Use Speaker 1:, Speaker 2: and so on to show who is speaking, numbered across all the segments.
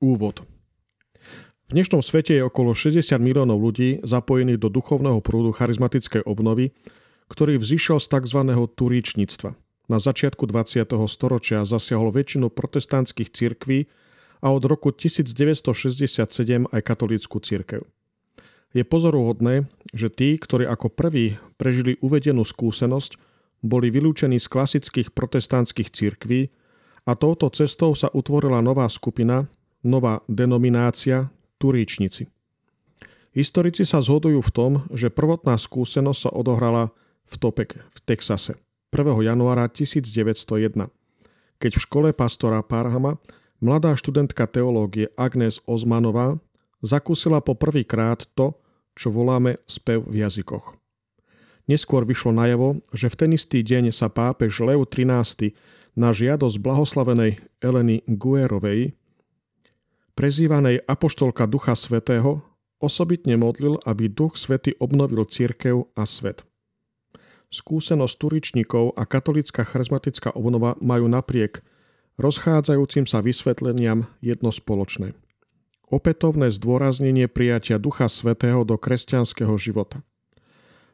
Speaker 1: Úvod V dnešnom svete je okolo 60 miliónov ľudí zapojených do duchovného prúdu charizmatickej obnovy, ktorý vzýšiel z tzv. turíčnictva. Na začiatku 20. storočia zasiahol väčšinu protestantských cirkví a od roku 1967 aj katolícku cirkev. Je pozoruhodné, že tí, ktorí ako prví prežili uvedenú skúsenosť, boli vylúčení z klasických protestantských cirkví a touto cestou sa utvorila nová skupina, nová denominácia Turíčnici. Historici sa zhodujú v tom, že prvotná skúsenosť sa odohrala v Topek v Texase 1. januára 1901, keď v škole pastora Parhama mladá študentka teológie Agnes Ozmanová zakúsila po prvýkrát to, čo voláme spev v jazykoch. Neskôr vyšlo najavo, že v ten istý deň sa pápež Leo XIII na žiadosť blahoslavenej Eleny Guerovej prezývanej Apoštolka Ducha Svetého, osobitne modlil, aby Duch Svety obnovil církev a svet. Skúsenosť turičníkov a katolická charizmatická obnova majú napriek rozchádzajúcim sa vysvetleniam jedno spoločné. Opätovné zdôraznenie prijatia Ducha Svetého do kresťanského života.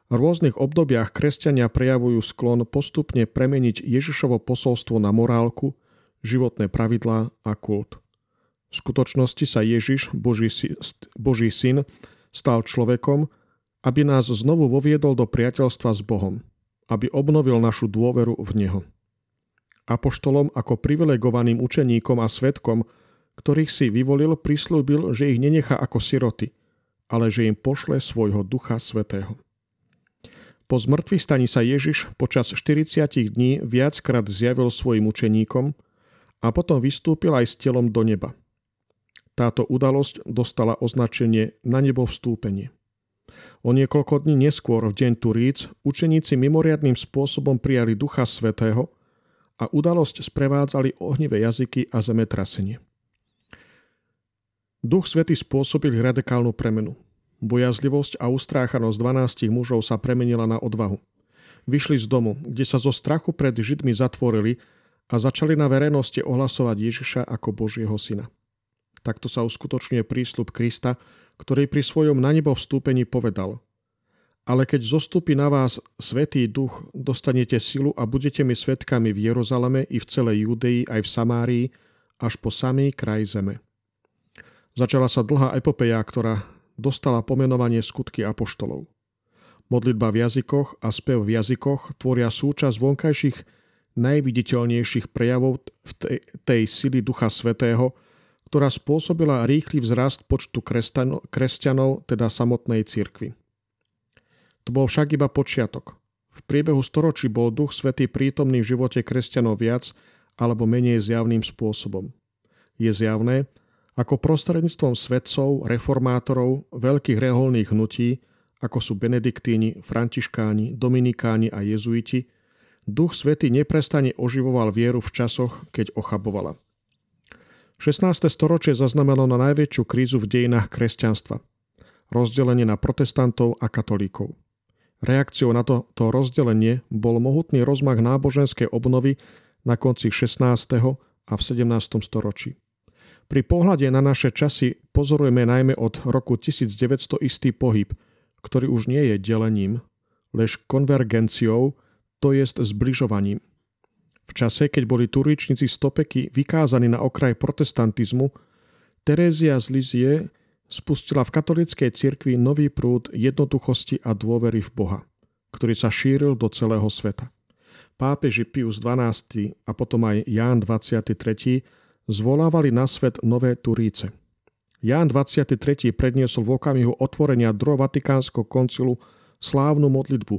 Speaker 1: V rôznych obdobiach kresťania prejavujú sklon postupne premeniť Ježišovo posolstvo na morálku, životné pravidlá a kult. V skutočnosti sa Ježiš, Boží, Boží syn, stal človekom, aby nás znovu voviedol do priateľstva s Bohom, aby obnovil našu dôveru v Neho. Apoštolom ako privilegovaným učeníkom a svetkom, ktorých si vyvolil, prislúbil, že ich nenechá ako siroty, ale že im pošle svojho Ducha Svetého. Po zmrtvých staní sa Ježiš počas 40 dní viackrát zjavil svojim učeníkom a potom vystúpil aj s telom do neba – táto udalosť dostala označenie na nebo vstúpenie. O niekoľko dní neskôr, v deň Turíc, učeníci mimoriadným spôsobom prijali Ducha Svetého a udalosť sprevádzali ohnivé jazyky a zemetrasenie. Duch Svetý spôsobil radikálnu premenu. Bojazlivosť a ustráchanosť 12 mužov sa premenila na odvahu. Vyšli z domu, kde sa zo strachu pred Židmi zatvorili a začali na verejnosti ohlasovať Ježiša ako Božieho syna. Takto sa uskutočňuje prísľub Krista, ktorý pri svojom na nebo vstúpení povedal Ale keď zostupí na vás Svetý duch, dostanete silu a budete mi svetkami v Jeruzaleme i v celej Judei aj v Samárii, až po samý kraj zeme. Začala sa dlhá epopeja, ktorá dostala pomenovanie skutky apoštolov. Modlitba v jazykoch a spev v jazykoch tvoria súčasť vonkajších najviditeľnejších prejavov tej, tej sily Ducha Svetého, ktorá spôsobila rýchly vzrast počtu kresťanov, teda samotnej cirkvi. To bol však iba počiatok. V priebehu storočí bol Duch Svetý prítomný v živote kresťanov viac alebo menej zjavným spôsobom. Je zjavné, ako prostredníctvom svetcov, reformátorov, veľkých reholných hnutí, ako sú benediktíni, františkáni, dominikáni a jezuiti, Duch Svetý neprestane oživoval vieru v časoch, keď ochabovala. 16. storočie zaznamenalo na najväčšiu krízu v dejinách kresťanstva. Rozdelenie na protestantov a katolíkov. Reakciou na to, to rozdelenie bol mohutný rozmach náboženskej obnovy na konci 16. a v 17. storočí. Pri pohľade na naše časy pozorujeme najmä od roku 1900 istý pohyb, ktorý už nie je delením, lež konvergenciou, to jest zbližovaním – v čase, keď boli turičníci stopeky vykázaní na okraj protestantizmu, Terézia z Lizie spustila v katolíckej cirkvi nový prúd jednoduchosti a dôvery v Boha, ktorý sa šíril do celého sveta. Pápeži Pius XII a potom aj Ján 23. zvolávali na svet nové Turíce. Ján 23. predniesol v okamihu otvorenia druhého Vatikánskeho koncilu slávnu modlitbu,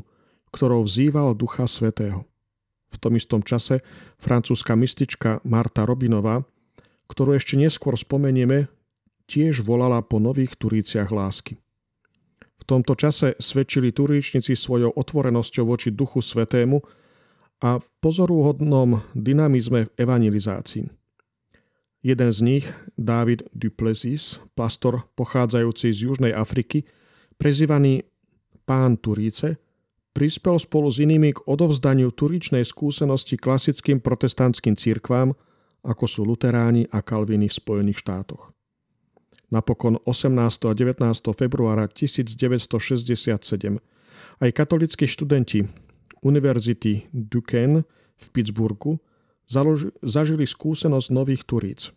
Speaker 1: ktorou vzýval Ducha Svetého. V tom istom čase francúzska mystička Marta Robinová, ktorú ešte neskôr spomenieme, tiež volala po nových turíciach lásky. V tomto čase svedčili turíčnici svojou otvorenosťou voči Duchu Svetému a pozorúhodnom dynamizme v evangelizácii. Jeden z nich, David Duplessis, pastor pochádzajúci z Južnej Afriky, prezývaný pán Turíce, prispel spolu s inými k odovzdaniu turičnej skúsenosti klasickým protestantským cirkvám, ako sú luteráni a kalviny v Spojených štátoch. napokon 18. a 19. februára 1967 aj katolíckí študenti Univerzity Duquesne v Pittsburghu zažili skúsenosť nových turíc.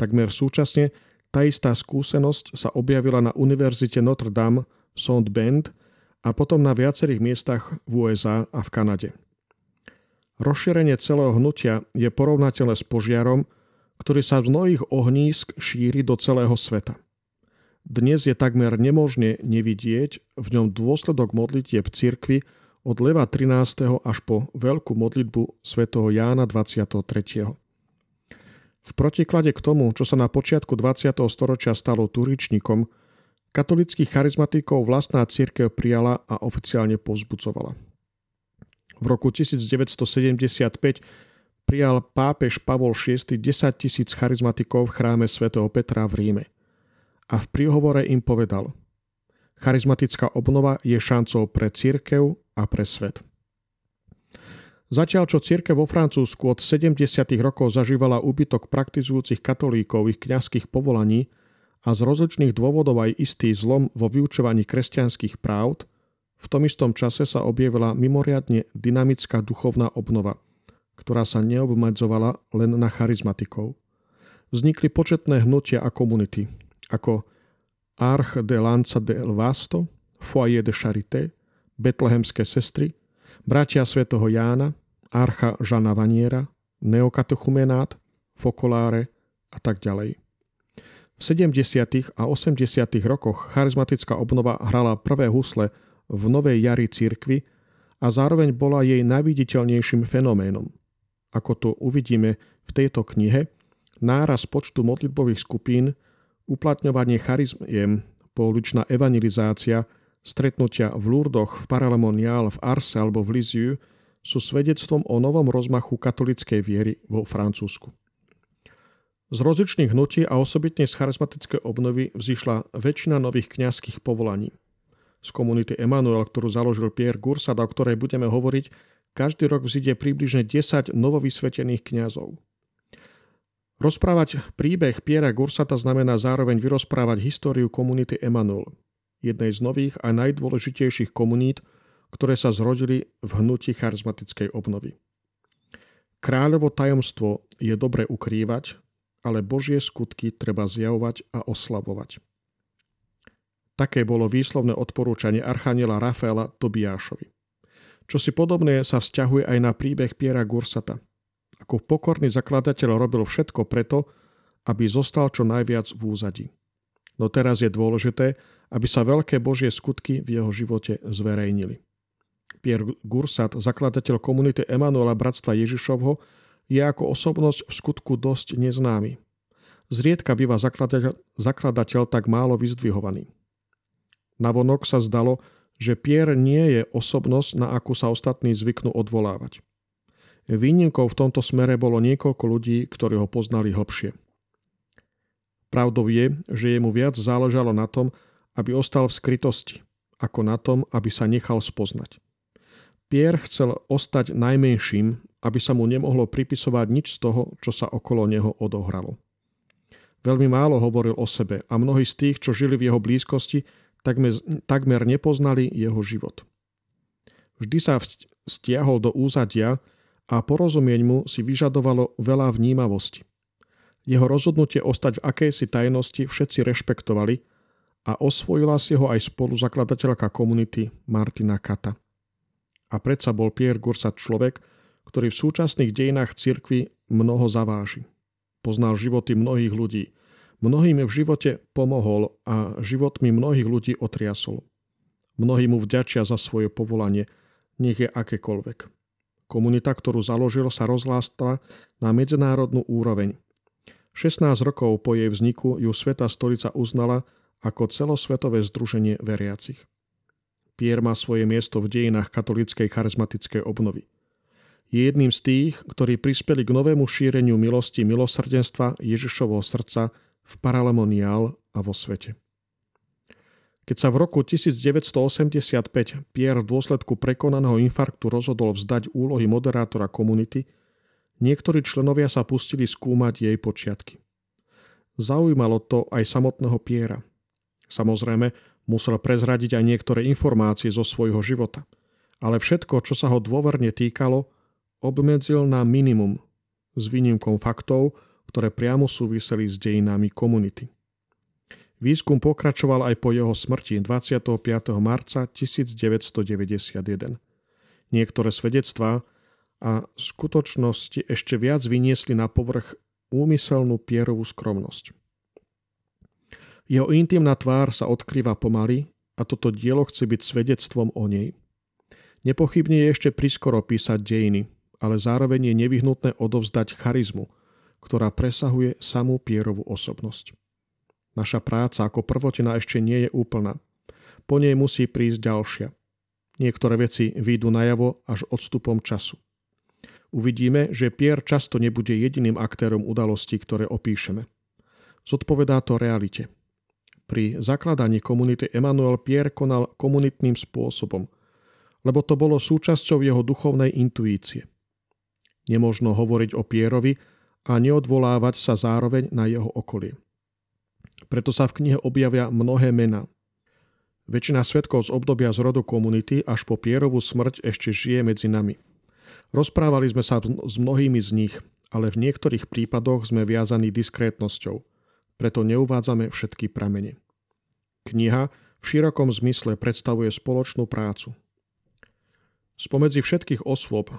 Speaker 1: Takmer súčasne tá istá skúsenosť sa objavila na Univerzite Notre Dame v Saint Bend a potom na viacerých miestach v USA a v Kanade. Rozšírenie celého hnutia je porovnateľné s požiarom, ktorý sa z mnohých ohnízk šíri do celého sveta. Dnes je takmer nemožné nevidieť v ňom dôsledok modlitieb cirkvy od leva 13. až po veľkú modlitbu svätého Jána 23. V protiklade k tomu, čo sa na počiatku 20. storočia stalo turičníkom, katolických charizmatikov vlastná církev prijala a oficiálne pozbucovala. V roku 1975 prijal pápež Pavol VI 10 tisíc charizmatikov v chráme svätého Petra v Ríme. A v príhovore im povedal Charizmatická obnova je šancou pre církev a pre svet. Zatiaľ, čo církev vo Francúzsku od 70. rokov zažívala úbytok praktizujúcich katolíkov ich kňazských povolaní a z rozličných dôvodov aj istý zlom vo vyučovaní kresťanských práv, v tom istom čase sa objavila mimoriadne dynamická duchovná obnova, ktorá sa neobmedzovala len na charizmatikov. Vznikli početné hnutia a komunity, ako Arch de Lanza de Vasto, Foyer de Charité, Betlehemské sestry, Bratia svätého Jána, Archa Žana Vaniera, Neokatechumenát, Fokoláre a tak ďalej. V 70. a 80. rokoch charizmatická obnova hrala prvé husle v Novej jari cirkvi a zároveň bola jej najviditeľnejším fenoménom. Ako to uvidíme v tejto knihe, náraz počtu modlitbových skupín, uplatňovanie charizmiem, pouličná evangelizácia, stretnutia v Lurdoch, v Paralemonial, v Arse alebo v Liziu sú svedectvom o novom rozmachu katolickej viery vo Francúzsku. Z rozličných hnutí a osobitne z charizmatickej obnovy vzýšla väčšina nových kňazských povolaní z komunity Emanuel, ktorú založil Pierre Gursad, o ktorej budeme hovoriť, každý rok vzíde približne 10 novovysvetených kňazov. Rozprávať príbeh Piera Gursata znamená zároveň vyrozprávať históriu komunity Emanuel, jednej z nových a najdôležitejších komunít, ktoré sa zrodili v hnutí charizmatickej obnovy. Kráľovo tajomstvo je dobre ukrývať, ale Božie skutky treba zjavovať a oslavovať. Také bolo výslovné odporúčanie archaniela Rafaela Tobiášovi. Čo si podobné sa vzťahuje aj na príbeh Piera Gursata. Ako pokorný zakladateľ robil všetko preto, aby zostal čo najviac v úzadí. No teraz je dôležité, aby sa veľké Božie skutky v jeho živote zverejnili. Pierre Gursat, zakladateľ komunity Emanuela Bratstva Ježišovho, je ako osobnosť v skutku dosť neznámy. Zriedka býva zakladateľ, zakladateľ tak málo vyzdvihovaný. Navonok sa zdalo, že Pierre nie je osobnosť, na akú sa ostatní zvyknú odvolávať. Výnimkou v tomto smere bolo niekoľko ľudí, ktorí ho poznali hlbšie. Pravdou je, že jemu viac záležalo na tom, aby ostal v skrytosti, ako na tom, aby sa nechal spoznať. Pierre chcel ostať najmenším, aby sa mu nemohlo pripisovať nič z toho, čo sa okolo neho odohralo. Veľmi málo hovoril o sebe a mnohí z tých, čo žili v jeho blízkosti, takmer, takmer nepoznali jeho život. Vždy sa stiahol do úzadia a porozumieť mu si vyžadovalo veľa vnímavosti. Jeho rozhodnutie ostať v akejsi tajnosti všetci rešpektovali a osvojila si ho aj spoluzakladateľka komunity Martina Kata. A predsa bol Pierre Gursat človek, ktorý v súčasných dejinách cirkvy mnoho zaváži. Poznal životy mnohých ľudí, Mnohým v živote pomohol a životmi mnohých ľudí otriasol. Mnohí mu vďačia za svoje povolanie, nech je akékoľvek. Komunita, ktorú založil, sa rozlástla na medzinárodnú úroveň. 16 rokov po jej vzniku ju Sveta stolica uznala ako celosvetové združenie veriacich. Pier má svoje miesto v dejinách katolíckej charizmatickej obnovy. Je jedným z tých, ktorí prispeli k novému šíreniu milosti milosrdenstva Ježišovho srdca v Paralemoniál a vo svete. Keď sa v roku 1985 Pierre v dôsledku prekonaného infarktu rozhodol vzdať úlohy moderátora komunity, niektorí členovia sa pustili skúmať jej počiatky. Zaujímalo to aj samotného Piera. Samozrejme, musel prezradiť aj niektoré informácie zo svojho života. Ale všetko, čo sa ho dôverne týkalo, obmedzil na minimum, s výnimkou faktov, ktoré priamo súviseli s dejinami komunity. Výskum pokračoval aj po jeho smrti 25. marca 1991. Niektoré svedectvá a skutočnosti ešte viac vyniesli na povrch úmyselnú Pierovú skromnosť. Jeho intimná tvár sa odkrýva pomaly a toto dielo chce byť svedectvom o nej. Nepochybne je ešte priskoro písať dejiny, ale zároveň je nevyhnutné odovzdať charizmu, ktorá presahuje samú Pierovú osobnosť. Naša práca ako prvotina ešte nie je úplná. Po nej musí prísť ďalšia. Niektoré veci výjdu najavo až odstupom času uvidíme, že Pierre často nebude jediným aktérom udalostí, ktoré opíšeme. Zodpovedá to realite. Pri zakladaní komunity Emmanuel Pierre konal komunitným spôsobom, lebo to bolo súčasťou jeho duchovnej intuície. Nemožno hovoriť o Pierovi a neodvolávať sa zároveň na jeho okolie. Preto sa v knihe objavia mnohé mená. Väčšina svetkov z obdobia z komunity až po Pierovú smrť ešte žije medzi nami – Rozprávali sme sa s mnohými z nich, ale v niektorých prípadoch sme viazaní diskrétnosťou, preto neuvádzame všetky pramene. Kniha v širokom zmysle predstavuje spoločnú prácu. Spomedzi všetkých osôb,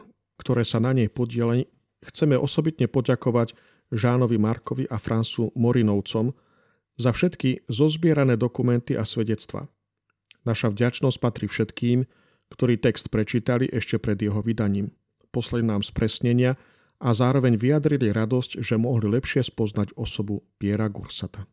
Speaker 1: ktoré sa na nej podielali, chceme osobitne poďakovať Žánovi Markovi a Fransu Morinovcom za všetky zozbierané dokumenty a svedectva. Naša vďačnosť patrí všetkým, ktorí text prečítali ešte pred jeho vydaním poslali nám spresnenia a zároveň vyjadrili radosť, že mohli lepšie spoznať osobu Piera Gursata.